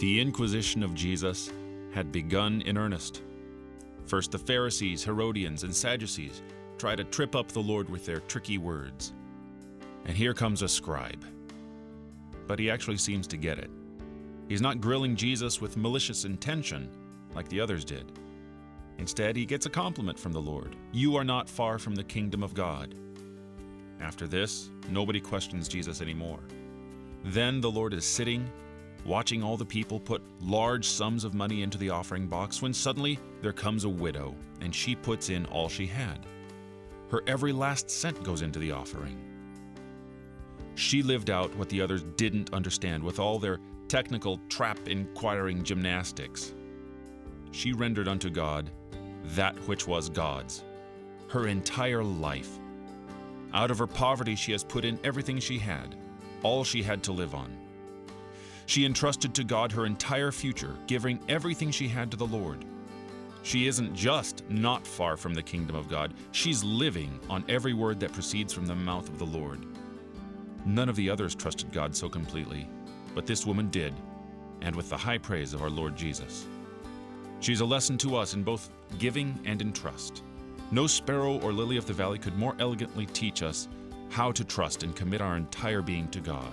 The Inquisition of Jesus had begun in earnest. First, the Pharisees, Herodians, and Sadducees try to trip up the Lord with their tricky words. And here comes a scribe. But he actually seems to get it. He's not grilling Jesus with malicious intention like the others did. Instead, he gets a compliment from the Lord You are not far from the kingdom of God. After this, nobody questions Jesus anymore. Then the Lord is sitting, watching all the people put large sums of money into the offering box when suddenly there comes a widow, and she puts in all she had. Her every last cent goes into the offering. She lived out what the others didn't understand with all their technical trap inquiring gymnastics. She rendered unto God that which was God's, her entire life. Out of her poverty, she has put in everything she had, all she had to live on. She entrusted to God her entire future, giving everything she had to the Lord. She isn't just not far from the kingdom of God, she's living on every word that proceeds from the mouth of the Lord. None of the others trusted God so completely, but this woman did, and with the high praise of our Lord Jesus. She's a lesson to us in both giving and in trust. No sparrow or lily of the valley could more elegantly teach us how to trust and commit our entire being to God.